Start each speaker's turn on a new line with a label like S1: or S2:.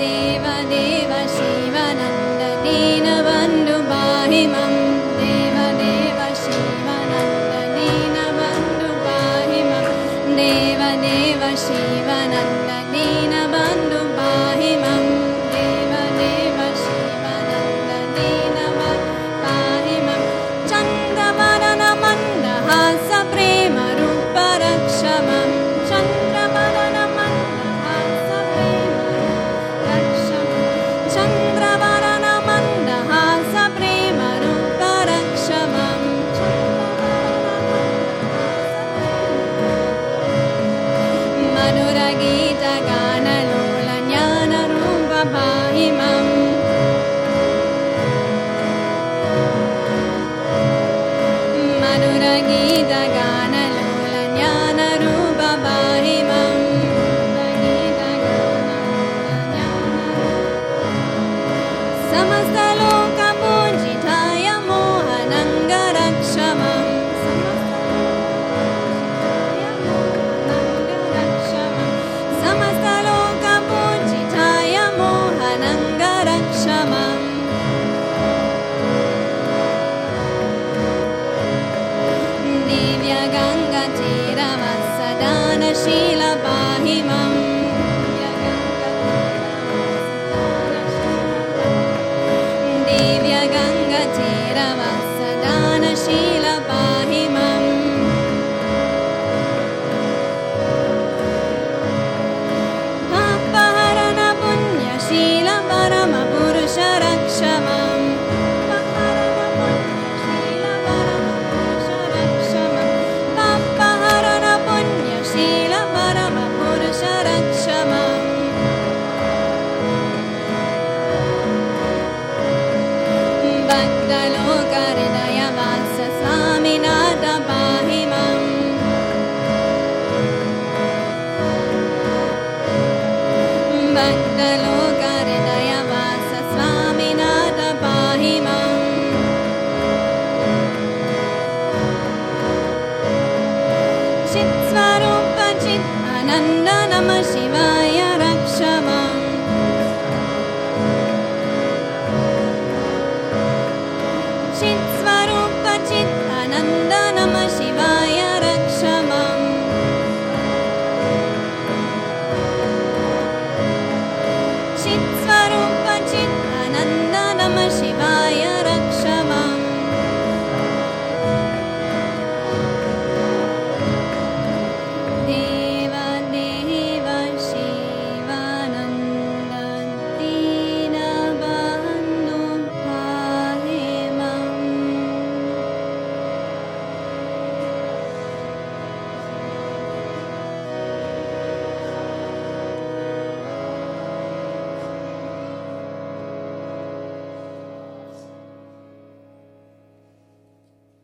S1: देव देव देवदेव शिवनन्दनीनवन्नुवामिमा सदानशी चित् अनन्न नम शिवाय रक्षमाम् चित् स्वरूप चित् अनन्द नम शिवाय